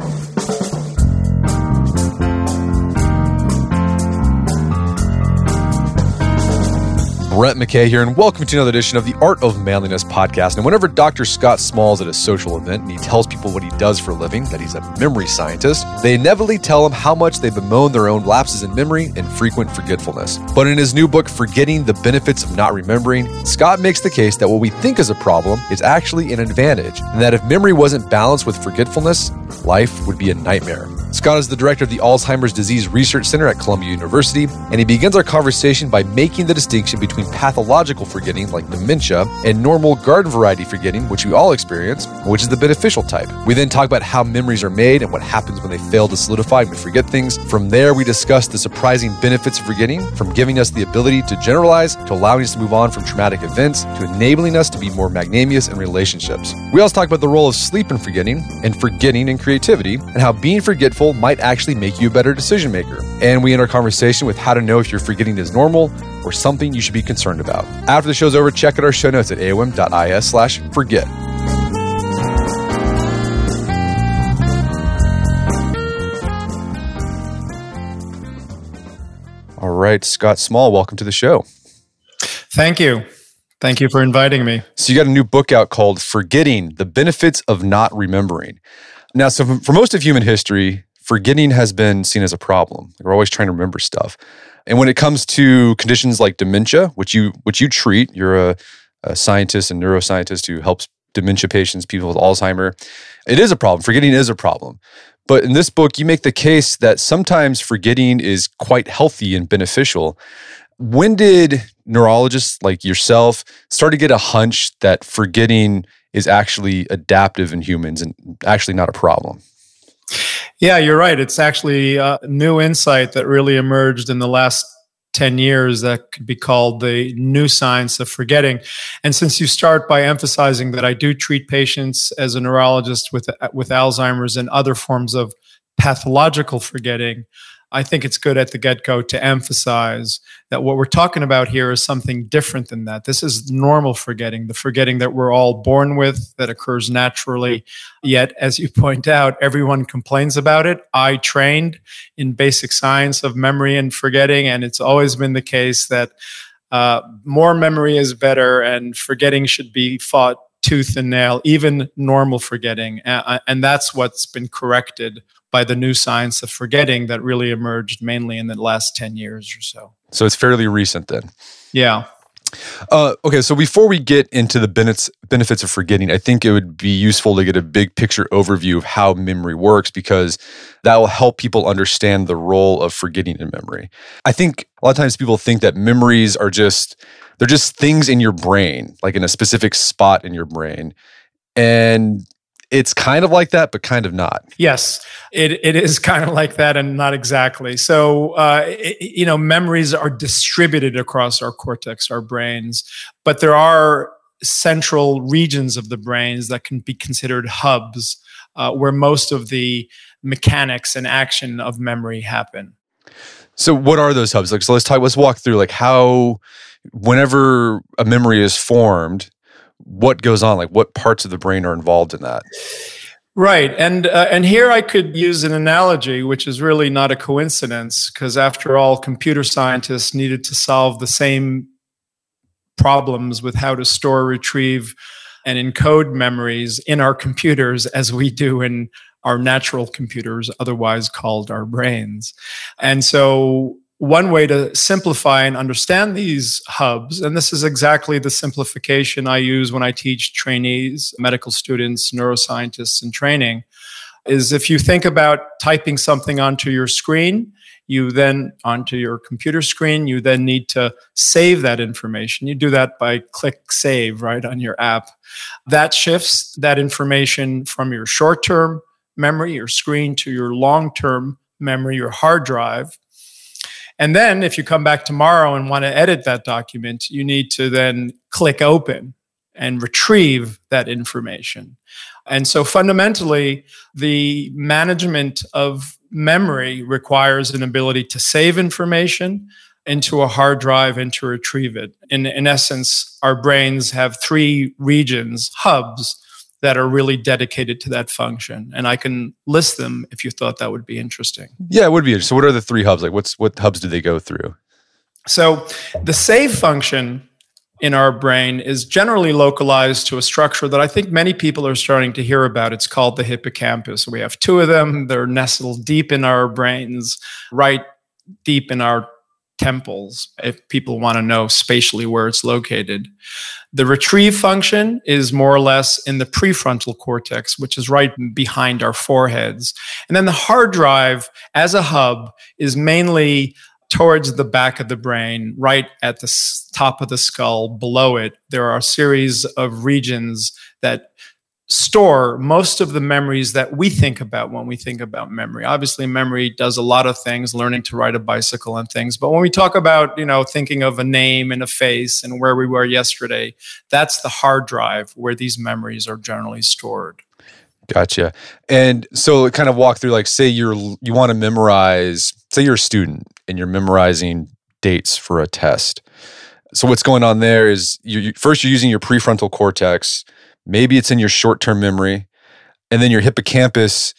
Thank you. Brett McKay here, and welcome to another edition of the Art of Manliness podcast. And whenever Dr. Scott Small's at a social event and he tells people what he does for a living, that he's a memory scientist, they inevitably tell him how much they bemoan their own lapses in memory and frequent forgetfulness. But in his new book, Forgetting the Benefits of Not Remembering, Scott makes the case that what we think is a problem is actually an advantage, and that if memory wasn't balanced with forgetfulness, life would be a nightmare. Scott is the director of the Alzheimer's Disease Research Center at Columbia University, and he begins our conversation by making the distinction between pathological forgetting, like dementia, and normal garden variety forgetting, which we all experience, which is the beneficial type. We then talk about how memories are made and what happens when they fail to solidify and we forget things. From there, we discuss the surprising benefits of forgetting, from giving us the ability to generalize, to allowing us to move on from traumatic events, to enabling us to be more magnanimous in relationships. We also talk about the role of sleep in forgetting, and forgetting in creativity, and how being forgetful might actually make you a better decision maker. And we end our conversation with how to know if your forgetting is normal or something you should be concerned about. After the show's over, check out our show notes at aom.is slash forget. All right, Scott Small, welcome to the show. Thank you. Thank you for inviting me. So, you got a new book out called Forgetting the Benefits of Not Remembering. Now, so for most of human history, forgetting has been seen as a problem. We're always trying to remember stuff. And when it comes to conditions like dementia, which you which you treat, you're a, a scientist and neuroscientist who helps dementia patients, people with Alzheimer. It is a problem. Forgetting is a problem. But in this book, you make the case that sometimes forgetting is quite healthy and beneficial. When did neurologists like yourself start to get a hunch that forgetting is actually adaptive in humans and actually not a problem? Yeah, you're right. It's actually a new insight that really emerged in the last 10 years that could be called the new science of forgetting. And since you start by emphasizing that I do treat patients as a neurologist with, with Alzheimer's and other forms of pathological forgetting, I think it's good at the get go to emphasize that what we're talking about here is something different than that. This is normal forgetting, the forgetting that we're all born with, that occurs naturally. Yet, as you point out, everyone complains about it. I trained in basic science of memory and forgetting, and it's always been the case that uh, more memory is better, and forgetting should be fought tooth and nail, even normal forgetting. And that's what's been corrected by the new science of forgetting that really emerged mainly in the last 10 years or so. So it's fairly recent then. Yeah. Uh, okay, so before we get into the benefits benefits of forgetting, I think it would be useful to get a big picture overview of how memory works because that will help people understand the role of forgetting in memory. I think a lot of times people think that memories are just they're just things in your brain, like in a specific spot in your brain. And it's kind of like that, but kind of not. Yes, it, it is kind of like that and not exactly. So, uh, it, you know, memories are distributed across our cortex, our brains, but there are central regions of the brains that can be considered hubs uh, where most of the mechanics and action of memory happen. So, what are those hubs? Like, so let's talk. Let's walk through like how, whenever a memory is formed, what goes on like what parts of the brain are involved in that right and uh, and here i could use an analogy which is really not a coincidence because after all computer scientists needed to solve the same problems with how to store retrieve and encode memories in our computers as we do in our natural computers, otherwise called our brains. And so one way to simplify and understand these hubs, and this is exactly the simplification I use when I teach trainees, medical students, neuroscientists in training, is if you think about typing something onto your screen, you then onto your computer screen, you then need to save that information. You do that by click save right on your app. That shifts that information from your short term memory, your screen, to your long term memory, your hard drive. And then if you come back tomorrow and want to edit that document, you need to then click open and retrieve that information. And so fundamentally, the management of memory requires an ability to save information into a hard drive and to retrieve it. In, in essence, our brains have three regions, hubs, that are really dedicated to that function. And I can list them if you thought that would be interesting. Yeah, it would be. So what are the three hubs? Like what's what hubs do they go through? So the save function in our brain is generally localized to a structure that I think many people are starting to hear about. It's called the hippocampus. We have two of them. They're nestled deep in our brains, right deep in our temples, if people want to know spatially where it's located. The retrieve function is more or less in the prefrontal cortex, which is right behind our foreheads. And then the hard drive as a hub is mainly towards the back of the brain, right at the top of the skull. Below it, there are a series of regions that store most of the memories that we think about when we think about memory. Obviously, memory does a lot of things, learning to ride a bicycle and things. But when we talk about, you know, thinking of a name and a face and where we were yesterday, that's the hard drive where these memories are generally stored. Gotcha. And so it kind of walk through like say you're you want to memorize, say you're a student and you're memorizing dates for a test. So what's going on there is you, you first you're using your prefrontal cortex Maybe it's in your short term memory. And then your hippocampus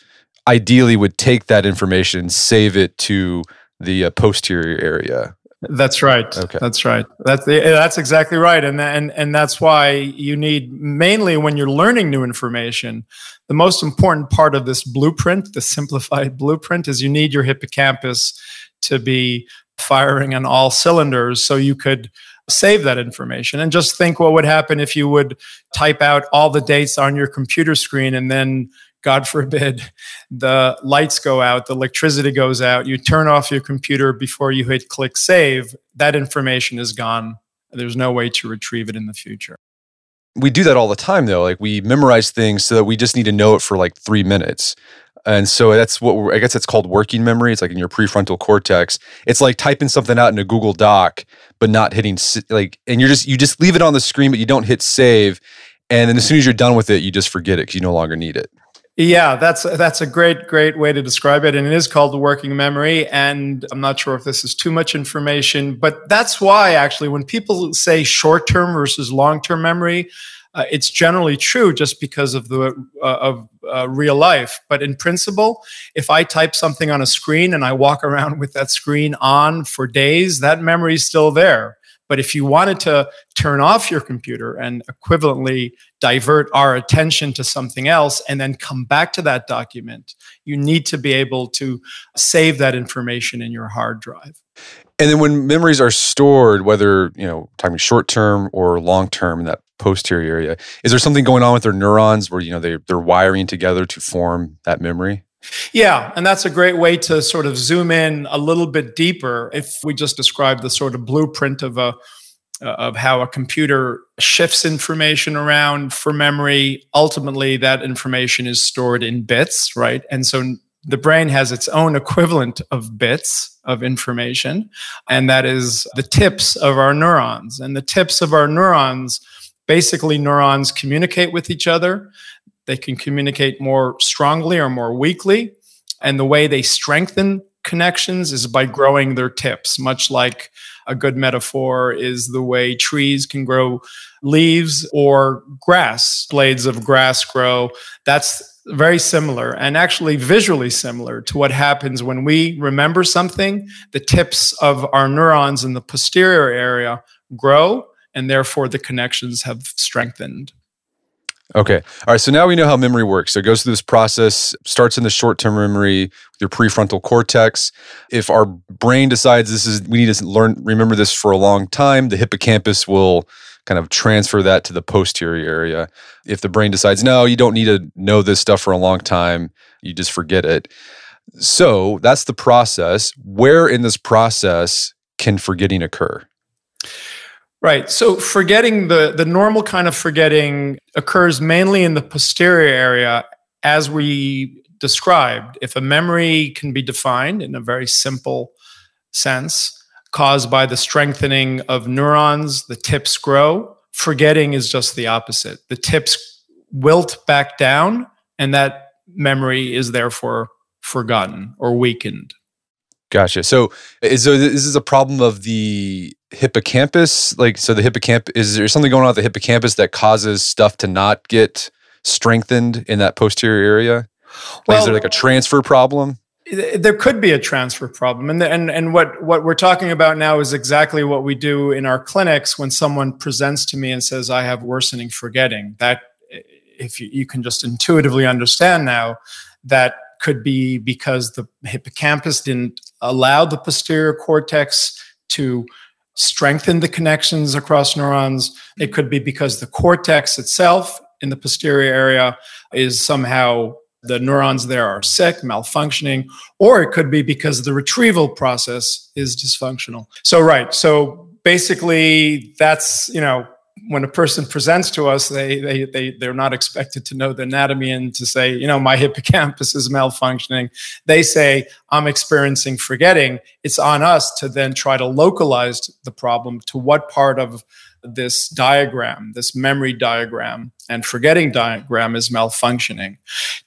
ideally would take that information, save it to the uh, posterior area. That's right. Okay. That's right. That's that's exactly right. And and and that's why you need mainly when you're learning new information, the most important part of this blueprint, the simplified blueprint is you need your hippocampus to be firing on all cylinders so you could save that information and just think what would happen if you would type out all the dates on your computer screen and then God forbid, the lights go out, the electricity goes out, you turn off your computer before you hit click save, that information is gone. There's no way to retrieve it in the future. We do that all the time, though. Like we memorize things so that we just need to know it for like three minutes. And so that's what I guess it's called working memory. It's like in your prefrontal cortex. It's like typing something out in a Google Doc, but not hitting like, and you're just you just leave it on the screen, but you don't hit save. And then as soon as you're done with it, you just forget it because you no longer need it. Yeah, that's that's a great great way to describe it, and it is called the working memory. And I'm not sure if this is too much information, but that's why actually when people say short term versus long term memory, uh, it's generally true just because of the uh, of uh, real life. But in principle, if I type something on a screen and I walk around with that screen on for days, that memory is still there. But if you wanted to turn off your computer and equivalently divert our attention to something else and then come back to that document, you need to be able to save that information in your hard drive. And then when memories are stored, whether, you know, talking short term or long term in that posterior area, is there something going on with their neurons where, you know, they, they're wiring together to form that memory? Yeah, and that's a great way to sort of zoom in a little bit deeper. If we just describe the sort of blueprint of a of how a computer shifts information around for memory, ultimately that information is stored in bits, right? And so the brain has its own equivalent of bits of information, and that is the tips of our neurons. And the tips of our neurons basically, neurons communicate with each other. They can communicate more strongly or more weakly. And the way they strengthen connections is by growing their tips, much like a good metaphor is the way trees can grow leaves or grass, blades of grass grow. That's very similar and actually visually similar to what happens when we remember something. The tips of our neurons in the posterior area grow, and therefore the connections have strengthened. Okay. All right. So now we know how memory works. So it goes through this process, starts in the short term memory, with your prefrontal cortex. If our brain decides this is, we need to learn, remember this for a long time, the hippocampus will kind of transfer that to the posterior area. If the brain decides, no, you don't need to know this stuff for a long time, you just forget it. So that's the process. Where in this process can forgetting occur? Right. So forgetting the the normal kind of forgetting occurs mainly in the posterior area as we described. If a memory can be defined in a very simple sense, caused by the strengthening of neurons, the tips grow. Forgetting is just the opposite. The tips wilt back down and that memory is therefore forgotten or weakened. Gotcha. So, so this is a problem of the hippocampus? Like, so the hippocampus is there something going on with the hippocampus that causes stuff to not get strengthened in that posterior area? Like, well, is there like a transfer problem? There could be a transfer problem, and and and what what we're talking about now is exactly what we do in our clinics when someone presents to me and says, "I have worsening forgetting." That if you, you can just intuitively understand now that could be because the hippocampus didn't allow the posterior cortex to strengthen the connections across neurons. It could be because the cortex itself in the posterior area is somehow the neurons there are sick, malfunctioning, or it could be because the retrieval process is dysfunctional. So, right. So basically, that's, you know, when a person presents to us, they, they, they, they're not expected to know the anatomy and to say, you know, my hippocampus is malfunctioning. They say, I'm experiencing forgetting. It's on us to then try to localize the problem to what part of this diagram, this memory diagram and forgetting diagram is malfunctioning.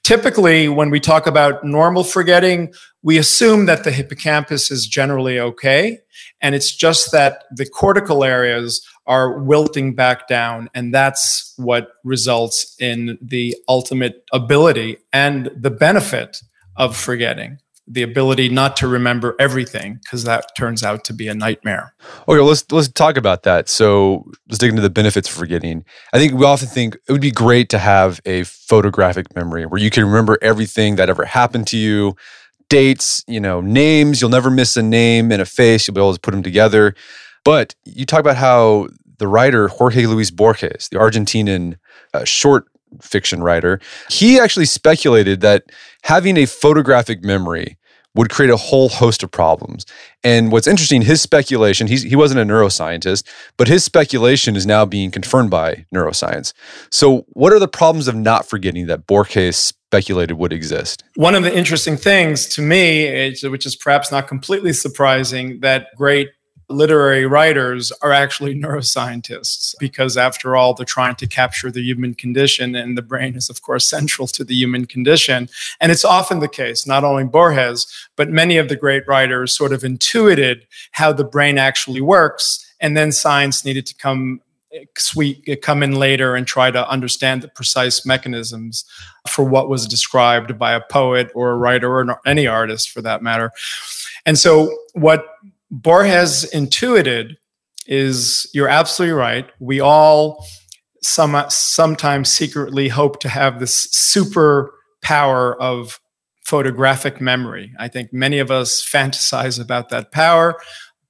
Typically, when we talk about normal forgetting, we assume that the hippocampus is generally okay. And it's just that the cortical areas are wilting back down. And that's what results in the ultimate ability and the benefit of forgetting the ability not to remember everything because that turns out to be a nightmare. Okay, let's let's talk about that. So let's dig into the benefits of forgetting. I think we often think it would be great to have a photographic memory where you can remember everything that ever happened to you, dates, you know, names. You'll never miss a name and a face. You'll be able to put them together. But you talk about how the writer Jorge Luis Borges, the Argentinian uh, short fiction writer, he actually speculated that having a photographic memory would create a whole host of problems. And what's interesting, his speculation, he wasn't a neuroscientist, but his speculation is now being confirmed by neuroscience. So, what are the problems of not forgetting that Borges speculated would exist? One of the interesting things to me, which is perhaps not completely surprising, that great literary writers are actually neuroscientists because after all they're trying to capture the human condition and the brain is of course central to the human condition. And it's often the case not only borges but many of the great writers sort of intuited how the brain actually works and then science needed to come sweet come in later and try to understand the precise mechanisms for what was described by a poet or a writer or any artist for that matter. And so what Borges intuited is you're absolutely right. We all some, sometimes secretly hope to have this super power of photographic memory. I think many of us fantasize about that power.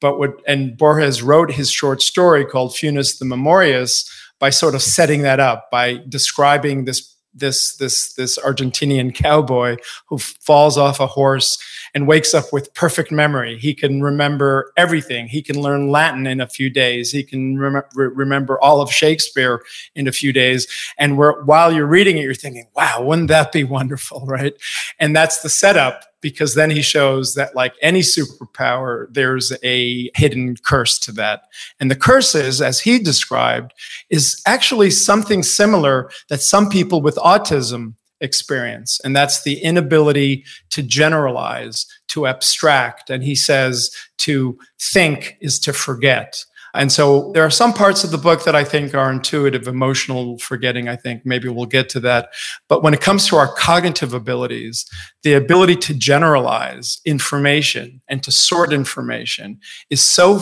But what, and Borges wrote his short story called Funes the Memorious by sort of setting that up, by describing this this this this Argentinian cowboy who falls off a horse and wakes up with perfect memory. He can remember everything. He can learn Latin in a few days. He can rem- remember all of Shakespeare in a few days. And while you're reading it, you're thinking, wow, wouldn't that be wonderful, right? And that's the setup because then he shows that like any superpower there's a hidden curse to that and the curse is as he described is actually something similar that some people with autism experience. And that's the inability to generalize, to abstract. And he says to think is to forget. And so there are some parts of the book that I think are intuitive, emotional forgetting. I think maybe we'll get to that. But when it comes to our cognitive abilities, the ability to generalize information and to sort information is so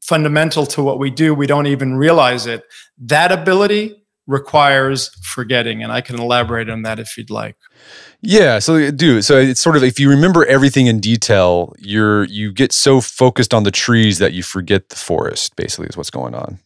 fundamental to what we do, we don't even realize it. That ability requires forgetting. And I can elaborate on that if you'd like. Yeah, so do so it's sort of if you remember everything in detail, you're you get so focused on the trees that you forget the forest. Basically, is what's going on.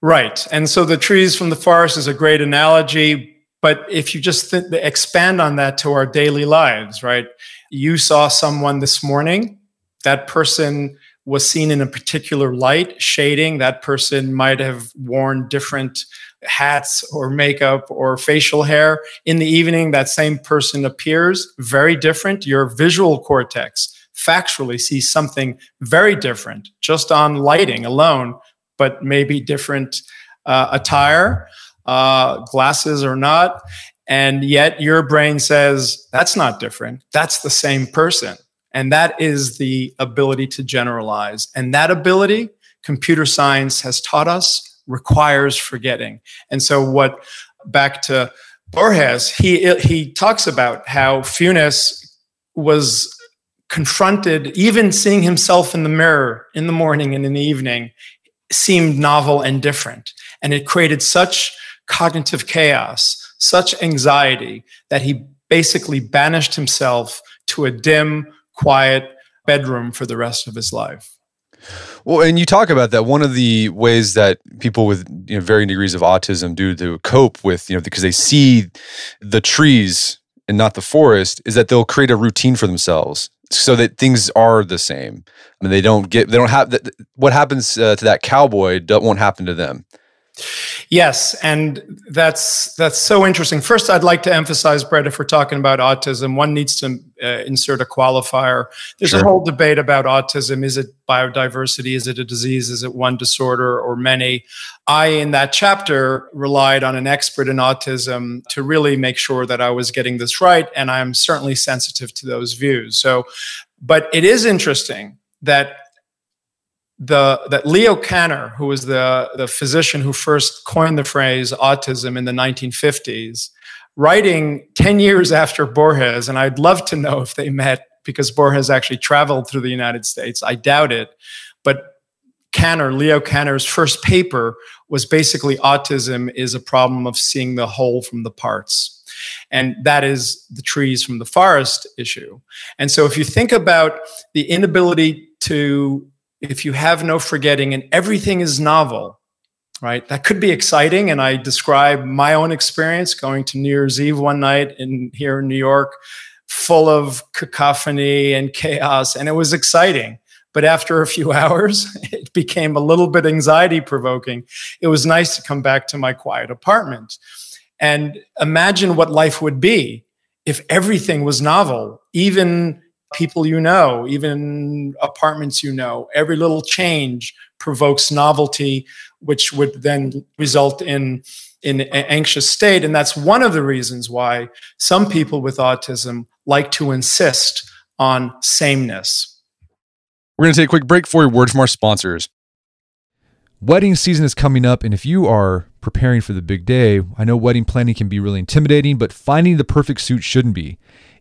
Right, and so the trees from the forest is a great analogy. But if you just th- expand on that to our daily lives, right? You saw someone this morning. That person was seen in a particular light, shading. That person might have worn different hats or makeup or facial hair. In the evening, that same person appears very different. Your visual cortex factually sees something very different just on lighting alone, but maybe different uh, attire, uh, glasses or not. And yet your brain says, that's not different. That's the same person. And that is the ability to generalize. And that ability, computer science has taught us requires forgetting. And so, what back to Borges, he he talks about how Funes was confronted, even seeing himself in the mirror in the morning and in the evening, seemed novel and different, and it created such cognitive chaos, such anxiety that he basically banished himself to a dim, quiet bedroom for the rest of his life. Well, and you talk about that. One of the ways that people with you know, varying degrees of autism do to cope with, you know, because they see the trees and not the forest, is that they'll create a routine for themselves so that things are the same. I mean, they don't get, they don't have, what happens uh, to that cowboy won't happen to them. Yes, and that's that's so interesting. First, I'd like to emphasize, Brett, if we're talking about autism, one needs to uh, insert a qualifier. There's sure. a whole debate about autism. Is it biodiversity? Is it a disease? Is it one disorder or many? I, in that chapter, relied on an expert in autism to really make sure that I was getting this right, and I'm certainly sensitive to those views. So, but it is interesting that the that Leo Kanner, who was the, the physician who first coined the phrase autism in the 1950s, writing 10 years after Borges, and I'd love to know if they met because Borges actually traveled through the United States. I doubt it. But Kanner, Leo Kanner's first paper was basically autism is a problem of seeing the whole from the parts. And that is the trees from the forest issue. And so if you think about the inability to if you have no forgetting and everything is novel, right? That could be exciting. And I describe my own experience going to New Year's Eve one night in here in New York, full of cacophony and chaos, and it was exciting. But after a few hours, it became a little bit anxiety provoking. It was nice to come back to my quiet apartment and imagine what life would be if everything was novel, even people you know, even apartments you know. Every little change provokes novelty, which would then result in in an anxious state. And that's one of the reasons why some people with autism like to insist on sameness. We're going to take a quick break for a word from our sponsors. Wedding season is coming up, and if you are preparing for the big day, I know wedding planning can be really intimidating, but finding the perfect suit shouldn't be.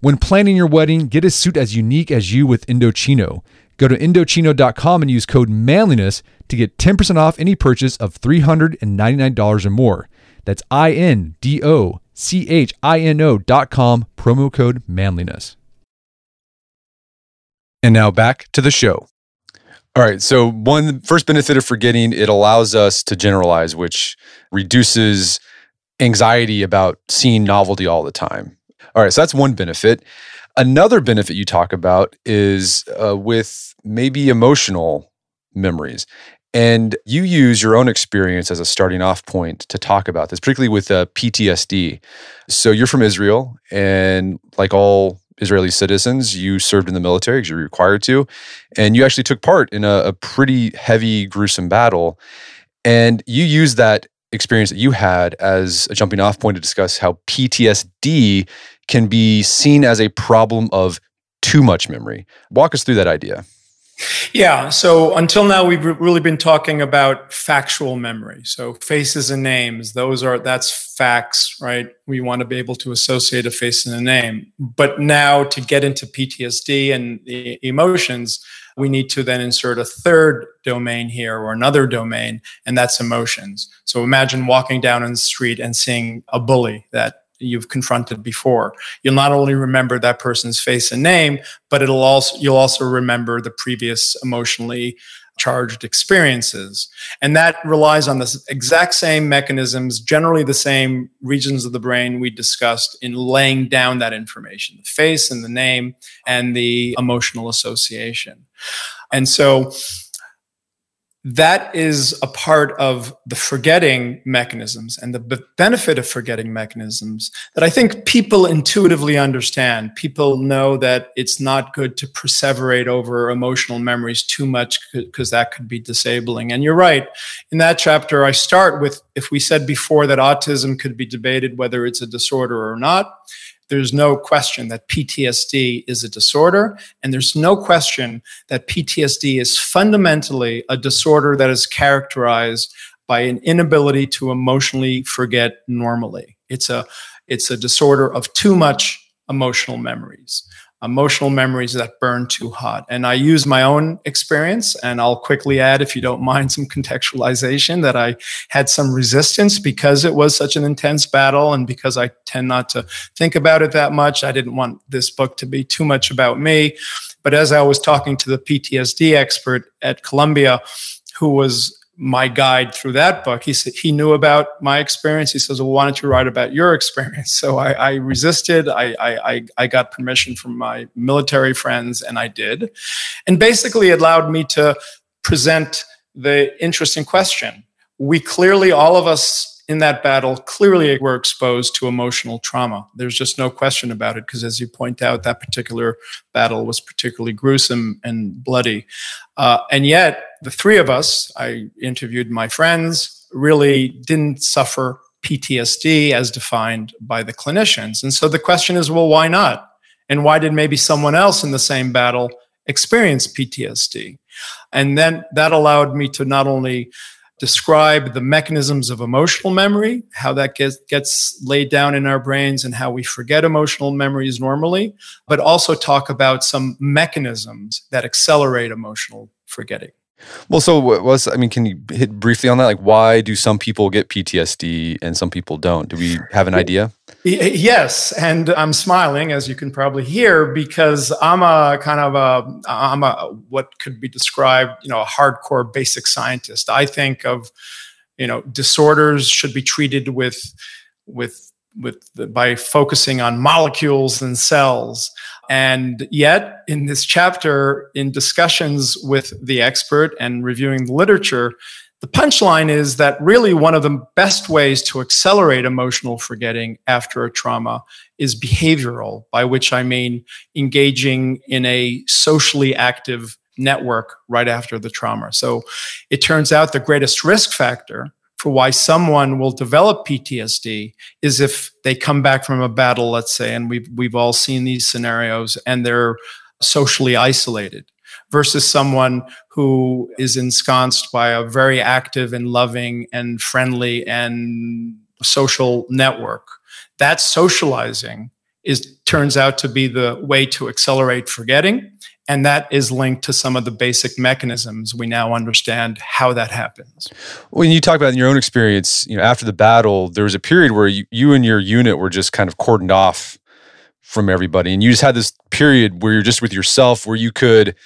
When planning your wedding, get a suit as unique as you with Indochino. Go to Indochino.com and use code manliness to get 10% off any purchase of $399 or more. That's I N D O C H I N O.com, promo code manliness. And now back to the show. All right. So, one first benefit of forgetting, it allows us to generalize, which reduces anxiety about seeing novelty all the time. All right. So, that's one benefit. Another benefit you talk about is uh, with maybe emotional memories. And you use your own experience as a starting off point to talk about this, particularly with uh, PTSD. So you're from Israel, and like all Israeli citizens, you served in the military because you're required to, and you actually took part in a, a pretty heavy, gruesome battle. And you used that experience that you had as a jumping off point to discuss how PTSD can be seen as a problem of too much memory. Walk us through that idea. Yeah. So until now, we've really been talking about factual memory. So faces and names, those are, that's facts, right? We want to be able to associate a face and a name. But now to get into PTSD and the emotions, we need to then insert a third domain here or another domain, and that's emotions. So imagine walking down in the street and seeing a bully that you've confronted before. You'll not only remember that person's face and name, but it'll also you'll also remember the previous emotionally charged experiences. And that relies on the exact same mechanisms, generally the same regions of the brain we discussed in laying down that information, the face and the name and the emotional association. And so that is a part of the forgetting mechanisms and the benefit of forgetting mechanisms that I think people intuitively understand. People know that it's not good to perseverate over emotional memories too much because that could be disabling. And you're right. In that chapter, I start with if we said before that autism could be debated whether it's a disorder or not there's no question that PTSD is a disorder, and there's no question that PTSD is fundamentally a disorder that is characterized by an inability to emotionally forget normally. It's a it's a disorder of too much emotional memories emotional memories that burn too hot. And I use my own experience, and I'll quickly add, if you don't mind, some contextualization that I had some resistance because it was such an intense battle and because I tend not to think about it that much. I didn't want this book to be too much about me. But as I was talking to the PTSD expert at Columbia, who was my guide through that book. He said he knew about my experience. He says, "Well, why don't you write about your experience?" So I, I resisted. I, I I got permission from my military friends, and I did, and basically it allowed me to present the interesting question. We clearly, all of us in that battle clearly were exposed to emotional trauma. There's just no question about it because, as you point out, that particular battle was particularly gruesome and bloody. Uh, and yet, the three of us, I interviewed my friends, really didn't suffer PTSD as defined by the clinicians. And so the question is well, why not? And why did maybe someone else in the same battle experience PTSD? And then that allowed me to not only describe the mechanisms of emotional memory, how that gets, gets laid down in our brains and how we forget emotional memories normally, but also talk about some mechanisms that accelerate emotional forgetting. Well, so was I mean, can you hit briefly on that? Like, why do some people get PTSD and some people don't? Do we have an idea? Yes, and I'm smiling as you can probably hear because I'm a kind of a I'm a what could be described, you know, a hardcore basic scientist. I think of, you know, disorders should be treated with with with the, by focusing on molecules and cells and yet, in this chapter, in discussions with the expert and reviewing the literature, the punchline is that really one of the best ways to accelerate emotional forgetting after a trauma is behavioral, by which I mean engaging in a socially active network right after the trauma. So it turns out the greatest risk factor for why someone will develop PTSD is if they come back from a battle, let's say, and we've we've all seen these scenarios, and they're socially isolated, versus someone who is ensconced by a very active and loving and friendly and social network. That socializing is turns out to be the way to accelerate forgetting and that is linked to some of the basic mechanisms we now understand how that happens. When you talk about in your own experience, you know, after the battle, there was a period where you, you and your unit were just kind of cordoned off from everybody. And you just had this period where you're just with yourself where you could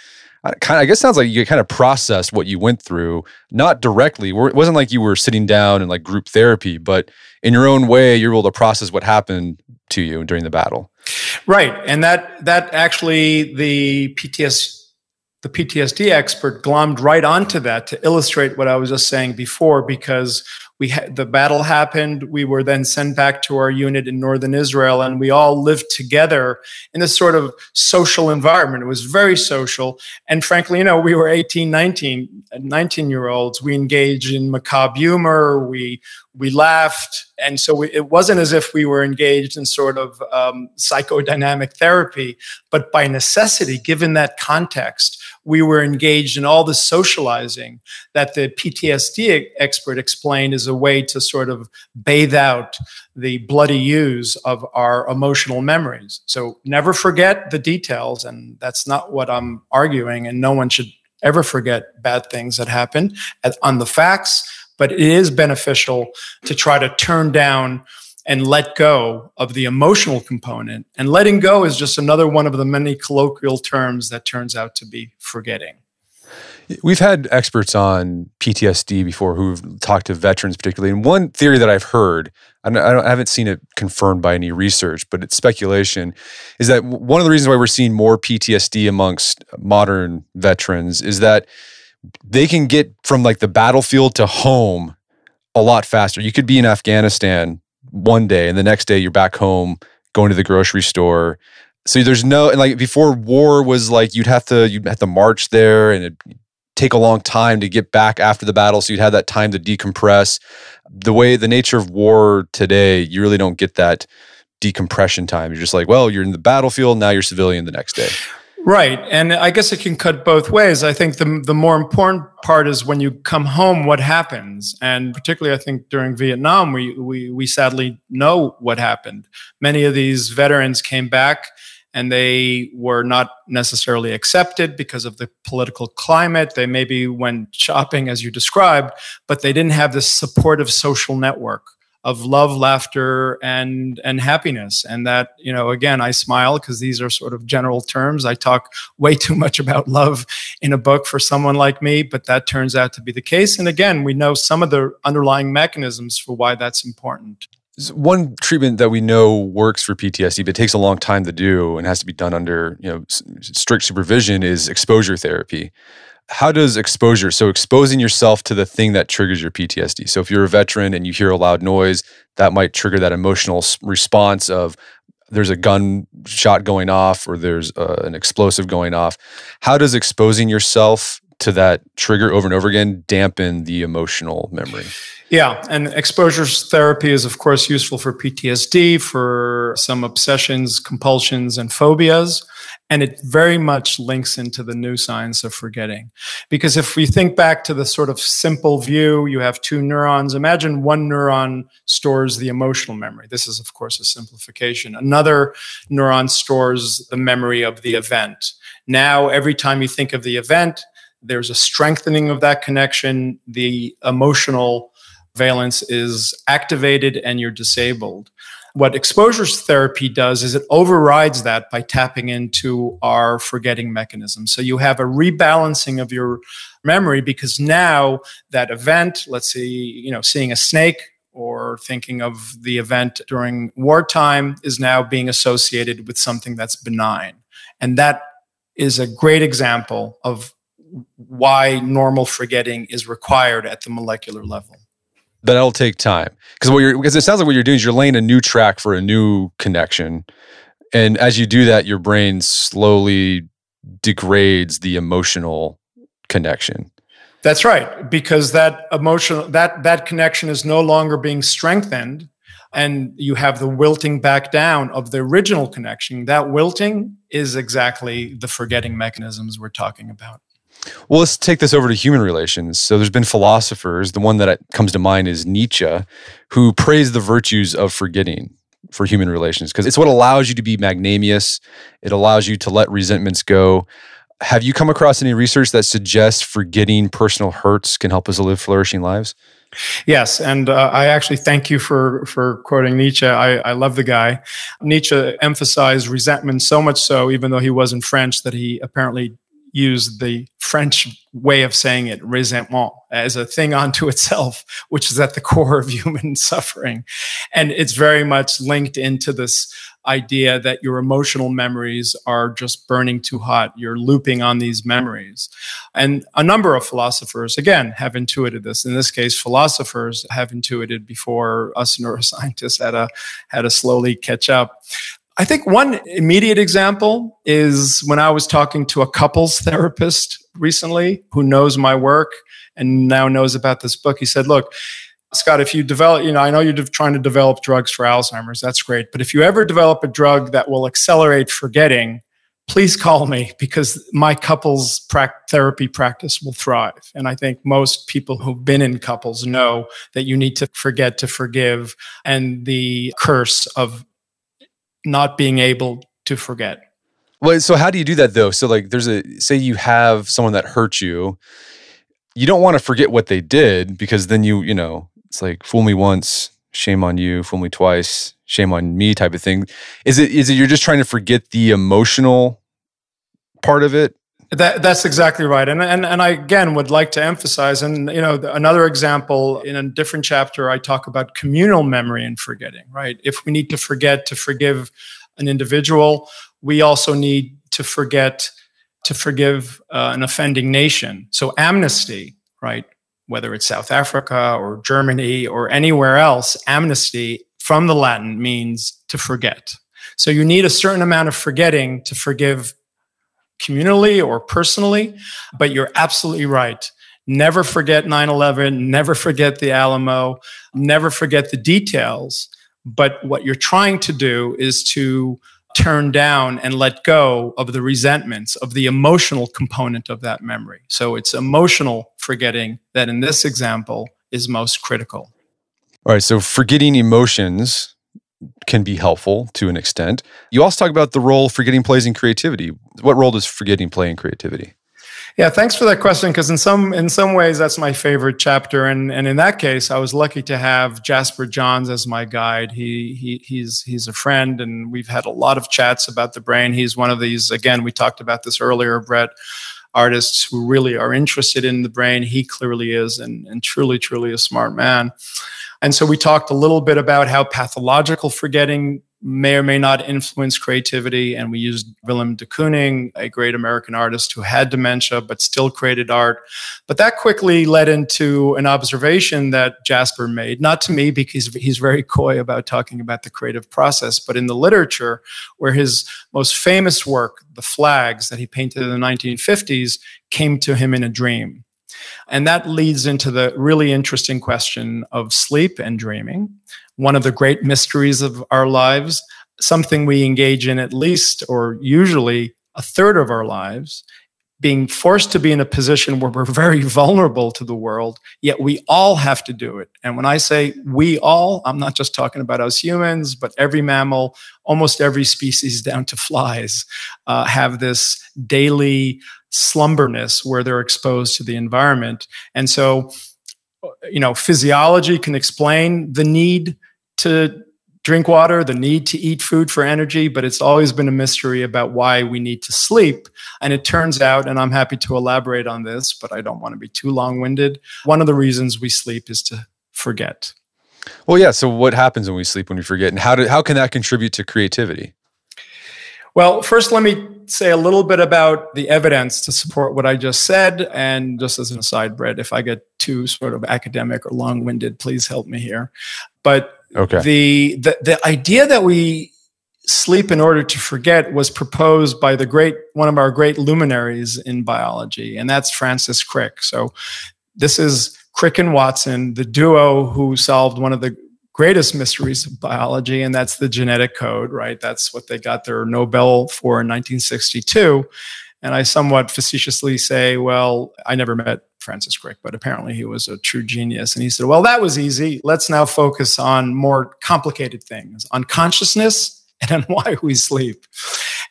kind of, I guess sounds like you kind of processed what you went through, not directly. It wasn't like you were sitting down in like group therapy, but in your own way, you're able to process what happened to you during the battle. Right, and that that actually the PTS the PTSD expert glommed right onto that to illustrate what I was just saying before, because we the battle happened. We were then sent back to our unit in northern Israel, and we all lived together in this sort of social environment. It was very social. And frankly, you know, we were 18, 19, 19 year olds. We engaged in macabre humor. We we laughed. And so we, it wasn't as if we were engaged in sort of um, psychodynamic therapy, but by necessity, given that context, we were engaged in all the socializing that the PTSD expert explained as a way to sort of bathe out the bloody use of our emotional memories. So never forget the details. And that's not what I'm arguing. And no one should ever forget bad things that happened on the facts, but it is beneficial to try to turn down and let go of the emotional component. And letting go is just another one of the many colloquial terms that turns out to be forgetting. We've had experts on PTSD before who've talked to veterans, particularly. And one theory that I've heard, I, I haven't seen it confirmed by any research, but it's speculation, is that one of the reasons why we're seeing more PTSD amongst modern veterans is that they can get from like the battlefield to home a lot faster. You could be in Afghanistan one day and the next day you're back home going to the grocery store. So there's no and like before war was like you'd have to you'd have to march there and it take a long time to get back after the battle so you'd have that time to decompress. The way the nature of war today you really don't get that decompression time. You're just like well you're in the battlefield now you're civilian the next day Right. And I guess it can cut both ways. I think the, the more important part is when you come home, what happens. And particularly, I think during Vietnam, we, we, we sadly know what happened. Many of these veterans came back and they were not necessarily accepted because of the political climate. They maybe went shopping, as you described, but they didn't have this supportive social network of love, laughter, and and happiness. And that, you know, again, I smile because these are sort of general terms. I talk way too much about love in a book for someone like me, but that turns out to be the case. And again, we know some of the underlying mechanisms for why that's important. One treatment that we know works for PTSD, but takes a long time to do and has to be done under you know strict supervision, is exposure therapy how does exposure so exposing yourself to the thing that triggers your ptsd so if you're a veteran and you hear a loud noise that might trigger that emotional response of there's a gun shot going off or there's uh, an explosive going off. How does exposing yourself to that trigger over and over again dampen the emotional memory? Yeah, and exposure therapy is, of course, useful for PTSD, for some obsessions, compulsions, and phobias. And it very much links into the new science of forgetting. Because if we think back to the sort of simple view, you have two neurons. Imagine one neuron stores the emotional memory. This is, of course, a simplification. Another neuron stores the memory of the event. Now, every time you think of the event, there's a strengthening of that connection. The emotional valence is activated and you're disabled. What exposures therapy does is it overrides that by tapping into our forgetting mechanism. So you have a rebalancing of your memory because now that event, let's say, you know, seeing a snake or thinking of the event during wartime is now being associated with something that's benign. And that is a great example of why normal forgetting is required at the molecular level that'll take time. Because what you're because it sounds like what you're doing is you're laying a new track for a new connection. And as you do that your brain slowly degrades the emotional connection. That's right because that emotional that that connection is no longer being strengthened and you have the wilting back down of the original connection. That wilting is exactly the forgetting mechanisms we're talking about well, let's take this over to human relations. So there's been philosophers. The one that comes to mind is Nietzsche, who praised the virtues of forgetting for human relations because it's what allows you to be magnanimous. It allows you to let resentments go. Have you come across any research that suggests forgetting personal hurts can help us live flourishing lives? Yes, and uh, I actually thank you for for quoting Nietzsche. I, I love the guy. Nietzsche emphasized resentment so much so, even though he wasn't French, that he apparently use the French way of saying it, ressentiment, as a thing unto itself, which is at the core of human suffering. And it's very much linked into this idea that your emotional memories are just burning too hot. You're looping on these memories. And a number of philosophers, again, have intuited this. In this case, philosophers have intuited before us neuroscientists had to, had to slowly catch up. I think one immediate example is when I was talking to a couples therapist recently who knows my work and now knows about this book. He said, Look, Scott, if you develop, you know, I know you're trying to develop drugs for Alzheimer's, that's great. But if you ever develop a drug that will accelerate forgetting, please call me because my couples pra- therapy practice will thrive. And I think most people who've been in couples know that you need to forget to forgive and the curse of not being able to forget. Well, so how do you do that though? So like there's a say you have someone that hurt you, you don't want to forget what they did because then you, you know, it's like fool me once, shame on you, fool me twice, shame on me type of thing. Is it is it you're just trying to forget the emotional part of it? That, that's exactly right. And, and, and I again would like to emphasize, and you know, another example in a different chapter, I talk about communal memory and forgetting, right? If we need to forget to forgive an individual, we also need to forget to forgive uh, an offending nation. So amnesty, right? Whether it's South Africa or Germany or anywhere else, amnesty from the Latin means to forget. So you need a certain amount of forgetting to forgive communally or personally, but you're absolutely right. Never forget 9 11, never forget the Alamo, never forget the details. But what you're trying to do is to turn down and let go of the resentments, of the emotional component of that memory. So it's emotional forgetting that in this example is most critical. All right. So forgetting emotions can be helpful to an extent. You also talk about the role forgetting plays in creativity. What role does forgetting play in creativity? Yeah, thanks for that question. Because in some in some ways, that's my favorite chapter, and and in that case, I was lucky to have Jasper Johns as my guide. He he he's he's a friend, and we've had a lot of chats about the brain. He's one of these. Again, we talked about this earlier, Brett. Artists who really are interested in the brain. He clearly is, and, and truly, truly a smart man. And so we talked a little bit about how pathological forgetting may or may not influence creativity. And we used Willem de Kooning, a great American artist who had dementia but still created art. But that quickly led into an observation that Jasper made, not to me because he's very coy about talking about the creative process, but in the literature, where his most famous work, The Flags, that he painted in the 1950s, came to him in a dream. And that leads into the really interesting question of sleep and dreaming one of the great mysteries of our lives, something we engage in at least or usually a third of our lives, being forced to be in a position where we're very vulnerable to the world, yet we all have to do it. And when I say we all, I'm not just talking about us humans, but every mammal, almost every species down to flies, uh, have this daily slumberness where they're exposed to the environment. And so, you know, physiology can explain the need to drink water, the need to eat food for energy, but it's always been a mystery about why we need to sleep. And it turns out, and I'm happy to elaborate on this, but I don't want to be too long winded. One of the reasons we sleep is to forget. Well, yeah. So, what happens when we sleep when we forget, and how, do, how can that contribute to creativity? Well, first, let me say a little bit about the evidence to support what I just said. And just as an aside, Brett, if I get too sort of academic or long winded, please help me here. But Okay. The, the the idea that we sleep in order to forget was proposed by the great one of our great luminaries in biology, and that's Francis Crick. So this is Crick and Watson, the duo who solved one of the greatest mysteries of biology, and that's the genetic code, right? That's what they got their Nobel for in 1962. And I somewhat facetiously say, well, I never met Francis Crick, but apparently he was a true genius. And he said, well, that was easy. Let's now focus on more complicated things, on consciousness and on why we sleep.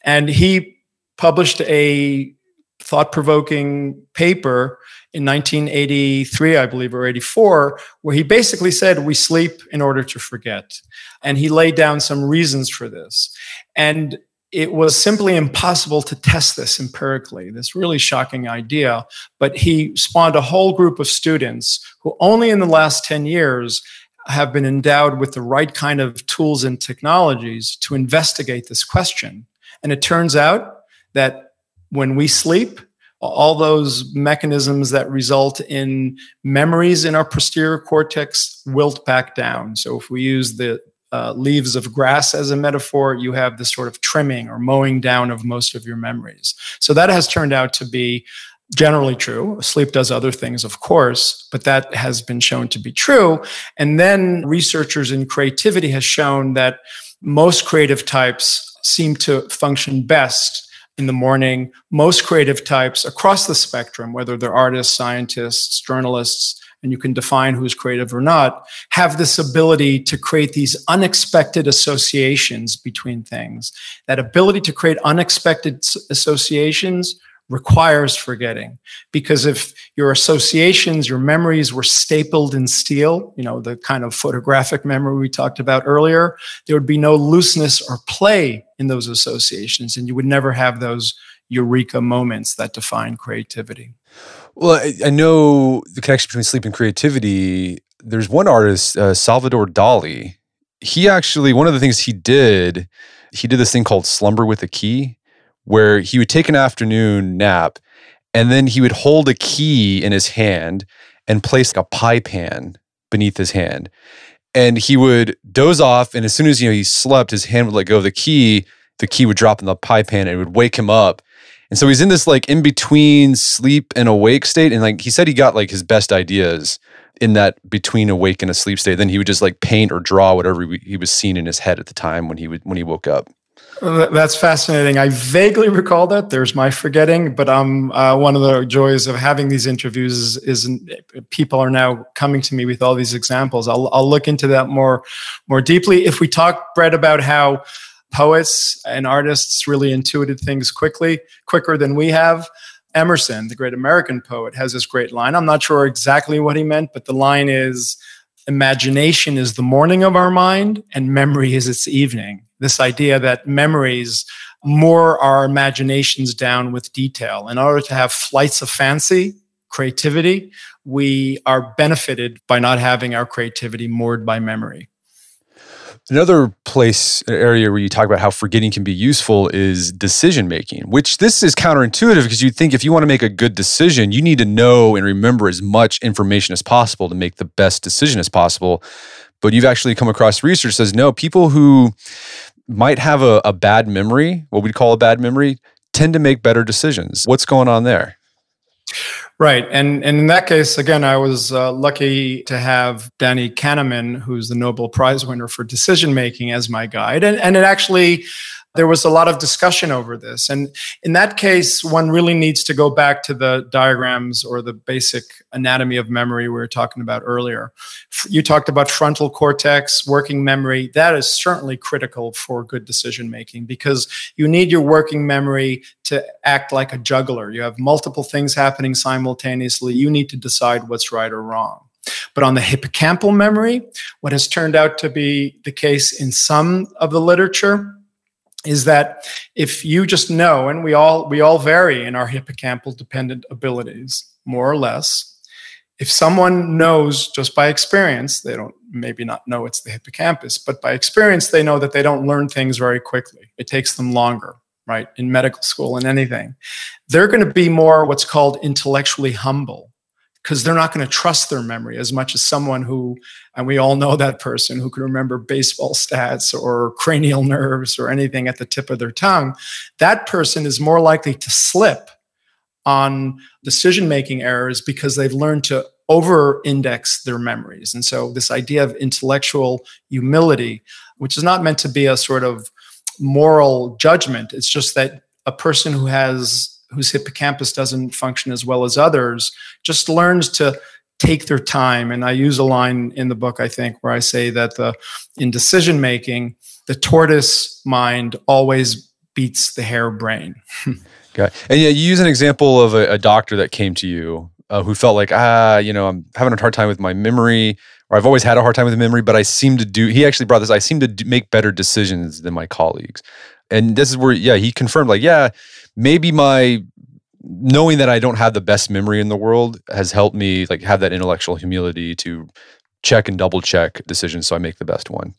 And he published a thought provoking paper in 1983, I believe, or 84, where he basically said we sleep in order to forget. And he laid down some reasons for this. And it was simply impossible to test this empirically, this really shocking idea. But he spawned a whole group of students who only in the last 10 years have been endowed with the right kind of tools and technologies to investigate this question. And it turns out that when we sleep, all those mechanisms that result in memories in our posterior cortex wilt back down. So if we use the uh, leaves of grass as a metaphor, you have this sort of trimming or mowing down of most of your memories. So that has turned out to be generally true. Sleep does other things, of course, but that has been shown to be true. And then researchers in creativity has shown that most creative types seem to function best in the morning. Most creative types across the spectrum, whether they're artists, scientists, journalists, and you can define who's creative or not, have this ability to create these unexpected associations between things. That ability to create unexpected associations requires forgetting because if your associations your memories were stapled in steel you know the kind of photographic memory we talked about earlier there would be no looseness or play in those associations and you would never have those eureka moments that define creativity well i, I know the connection between sleep and creativity there's one artist uh, salvador dali he actually one of the things he did he did this thing called slumber with a key where he would take an afternoon nap and then he would hold a key in his hand and place a pie pan beneath his hand. And he would doze off, and as soon as you know he slept, his hand would let go of the key. The key would drop in the pie pan, and it would wake him up. And so he's in this like in between sleep and awake state. And like he said, he got like his best ideas in that between awake and asleep state. Then he would just like paint or draw whatever he was seeing in his head at the time when he would when he woke up. That's fascinating. I vaguely recall that. There's my forgetting, but um, uh, one of the joys of having these interviews is, is, people are now coming to me with all these examples. I'll, I'll look into that more, more deeply. If we talk, Brett, about how poets and artists really intuited things quickly, quicker than we have. Emerson, the great American poet, has this great line. I'm not sure exactly what he meant, but the line is imagination is the morning of our mind and memory is its evening this idea that memories moor our imaginations down with detail. In order to have flights of fancy, creativity, we are benefited by not having our creativity moored by memory. Another place, area where you talk about how forgetting can be useful is decision making, which this is counterintuitive because you think if you want to make a good decision, you need to know and remember as much information as possible to make the best decision as possible. But you've actually come across research says no, people who might have a, a bad memory, what we call a bad memory, tend to make better decisions. What's going on there? Right. And, and in that case, again, I was uh, lucky to have Danny Kahneman, who's the Nobel Prize winner for decision making, as my guide. And, and it actually there was a lot of discussion over this. And in that case, one really needs to go back to the diagrams or the basic anatomy of memory we were talking about earlier. You talked about frontal cortex, working memory. That is certainly critical for good decision making because you need your working memory to act like a juggler. You have multiple things happening simultaneously. You need to decide what's right or wrong. But on the hippocampal memory, what has turned out to be the case in some of the literature is that if you just know and we all we all vary in our hippocampal dependent abilities more or less. If someone knows just by experience they don't maybe not know it's the hippocampus but by experience they know that they don't learn things very quickly. It takes them longer right in medical school and anything. They're going to be more what's called intellectually humble because they're not going to trust their memory as much as someone who, and we all know that person who can remember baseball stats or cranial nerves or anything at the tip of their tongue. That person is more likely to slip on decision making errors because they've learned to over index their memories. And so, this idea of intellectual humility, which is not meant to be a sort of moral judgment, it's just that a person who has whose hippocampus doesn't function as well as others just learns to take their time. And i use a line in the book i think where i say that the in decision making the tortoise mind always beats the hare brain. Okay and yeah you use an example of a, a doctor that came to you uh, who felt like ah you know i'm having a hard time with my memory or i've always had a hard time with memory but i seem to do he actually brought this i seem to do, make better decisions than my colleagues. And this is where yeah he confirmed like yeah maybe my knowing that I don't have the best memory in the world has helped me like have that intellectual humility to check and double check decisions so I make the best one.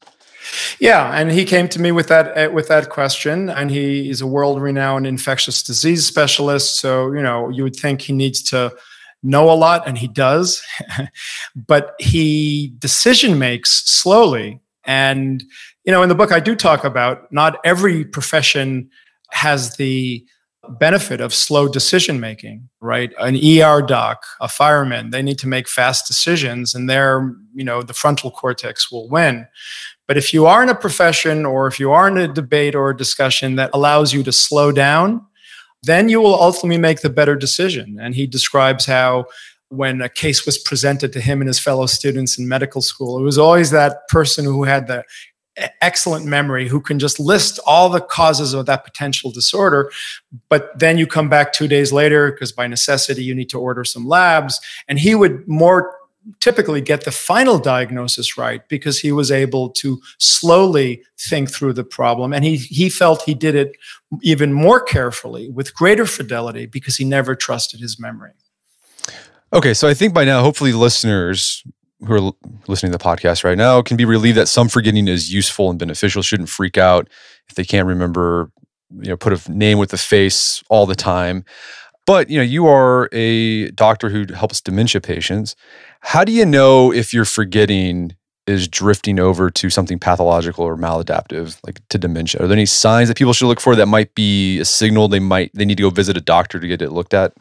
Yeah, and he came to me with that uh, with that question, and he is a world renowned infectious disease specialist. So you know, you would think he needs to know a lot, and he does, but he decision makes slowly. And you know, in the book, I do talk about not every profession has the benefit of slow decision making, right? An ER doc, a fireman, they need to make fast decisions and their, you know, the frontal cortex will win. But if you are in a profession or if you are in a debate or a discussion that allows you to slow down, then you will ultimately make the better decision. And he describes how when a case was presented to him and his fellow students in medical school, it was always that person who had the excellent memory who can just list all the causes of that potential disorder. But then you come back two days later because by necessity you need to order some labs. And he would more typically get the final diagnosis right because he was able to slowly think through the problem. And he, he felt he did it even more carefully with greater fidelity because he never trusted his memory. Okay, so I think by now, hopefully, listeners who are listening to the podcast right now can be relieved that some forgetting is useful and beneficial. Shouldn't freak out if they can't remember, you know, put a name with a face all the time. But you know, you are a doctor who helps dementia patients. How do you know if you're forgetting is drifting over to something pathological or maladaptive, like to dementia? Are there any signs that people should look for that might be a signal they might they need to go visit a doctor to get it looked at?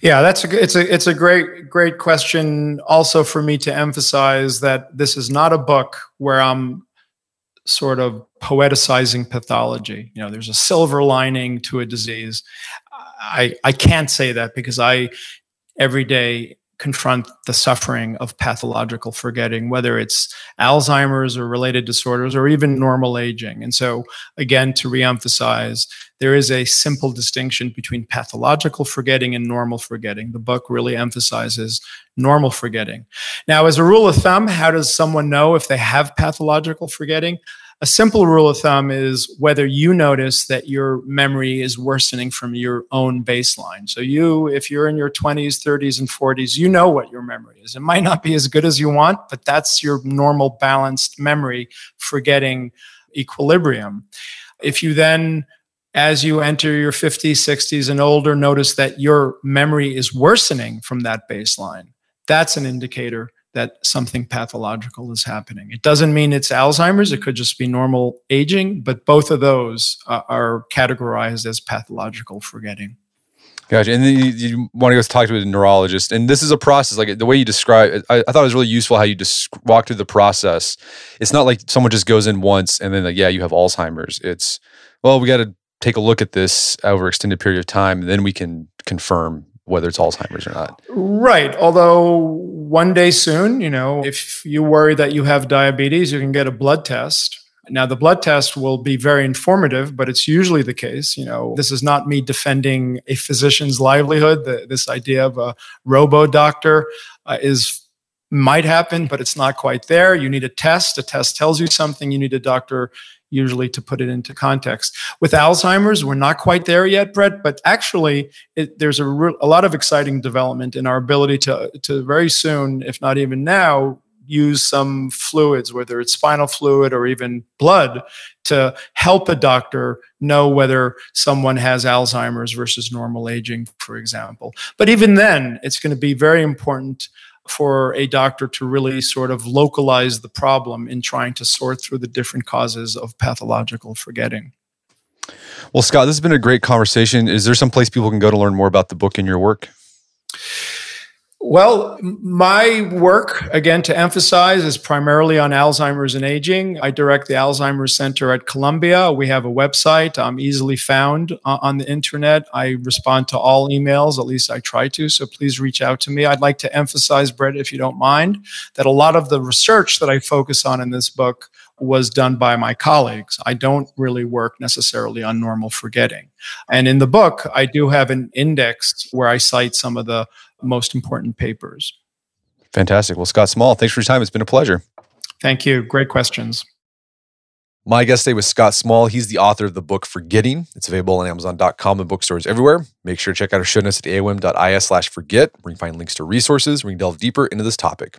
Yeah, that's a it's a it's a great great question. Also, for me to emphasize that this is not a book where I'm sort of poeticizing pathology. You know, there's a silver lining to a disease. I I can't say that because I every day confront the suffering of pathological forgetting, whether it's Alzheimer's or related disorders or even normal aging. And so, again, to reemphasize, there is a simple distinction between pathological forgetting and normal forgetting. The book really emphasizes normal forgetting. Now, as a rule of thumb, how does someone know if they have pathological forgetting? A simple rule of thumb is whether you notice that your memory is worsening from your own baseline. So, you, if you're in your 20s, 30s, and 40s, you know what your memory is. It might not be as good as you want, but that's your normal balanced memory for getting equilibrium. If you then as you enter your 50s, 60s, and older, notice that your memory is worsening from that baseline. That's an indicator that something pathological is happening. It doesn't mean it's Alzheimer's, it could just be normal aging, but both of those uh, are categorized as pathological forgetting. Gotcha. And then you, you, want to go talk to a neurologist. And this is a process, like the way you describe it, I, I thought it was really useful how you just walk through the process. It's not like someone just goes in once and then, like, yeah, you have Alzheimer's. It's, well, we got to take a look at this over extended period of time, and then we can confirm whether it's Alzheimer's or not. Right. Although one day soon, you know, if you worry that you have diabetes, you can get a blood test. Now, the blood test will be very informative, but it's usually the case. You know, this is not me defending a physician's livelihood. The, this idea of a robo doctor uh, is might happen, but it's not quite there. You need a test. A test tells you something. You need a doctor usually to put it into context. With Alzheimer's, we're not quite there yet, Brett, but actually, it, there's a, a lot of exciting development in our ability to, to very soon, if not even now, use some fluids, whether it's spinal fluid or even blood, to help a doctor know whether someone has Alzheimer's versus normal aging, for example. But even then, it's going to be very important for a doctor to really sort of localize the problem in trying to sort through the different causes of pathological forgetting. Well, Scott, this has been a great conversation. Is there some place people can go to learn more about the book and your work? Well, my work, again, to emphasize, is primarily on Alzheimer's and aging. I direct the Alzheimer's Center at Columbia. We have a website. I'm easily found on the internet. I respond to all emails, at least I try to. So please reach out to me. I'd like to emphasize, Brett, if you don't mind, that a lot of the research that I focus on in this book was done by my colleagues. I don't really work necessarily on normal forgetting. And in the book, I do have an index where I cite some of the most important papers. Fantastic. Well, Scott Small, thanks for your time. It's been a pleasure. Thank you. Great questions. My guest today was Scott Small. He's the author of the book Forgetting. It's available on Amazon.com and bookstores everywhere. Make sure to check out our show notes at aom.is slash forget, where you can find links to resources where you can delve deeper into this topic.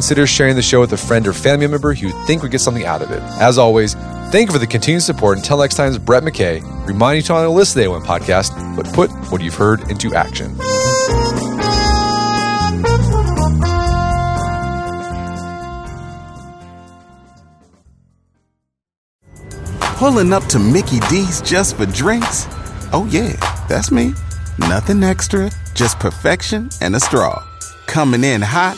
sharing the show with a friend or family member who you think would get something out of it. As always, thank you for the continued support. Until next time, it's Brett McKay, reminding you to on the list of the AOM podcast, but put what you've heard into action. Pulling up to Mickey D's just for drinks? Oh, yeah, that's me. Nothing extra, just perfection and a straw. Coming in hot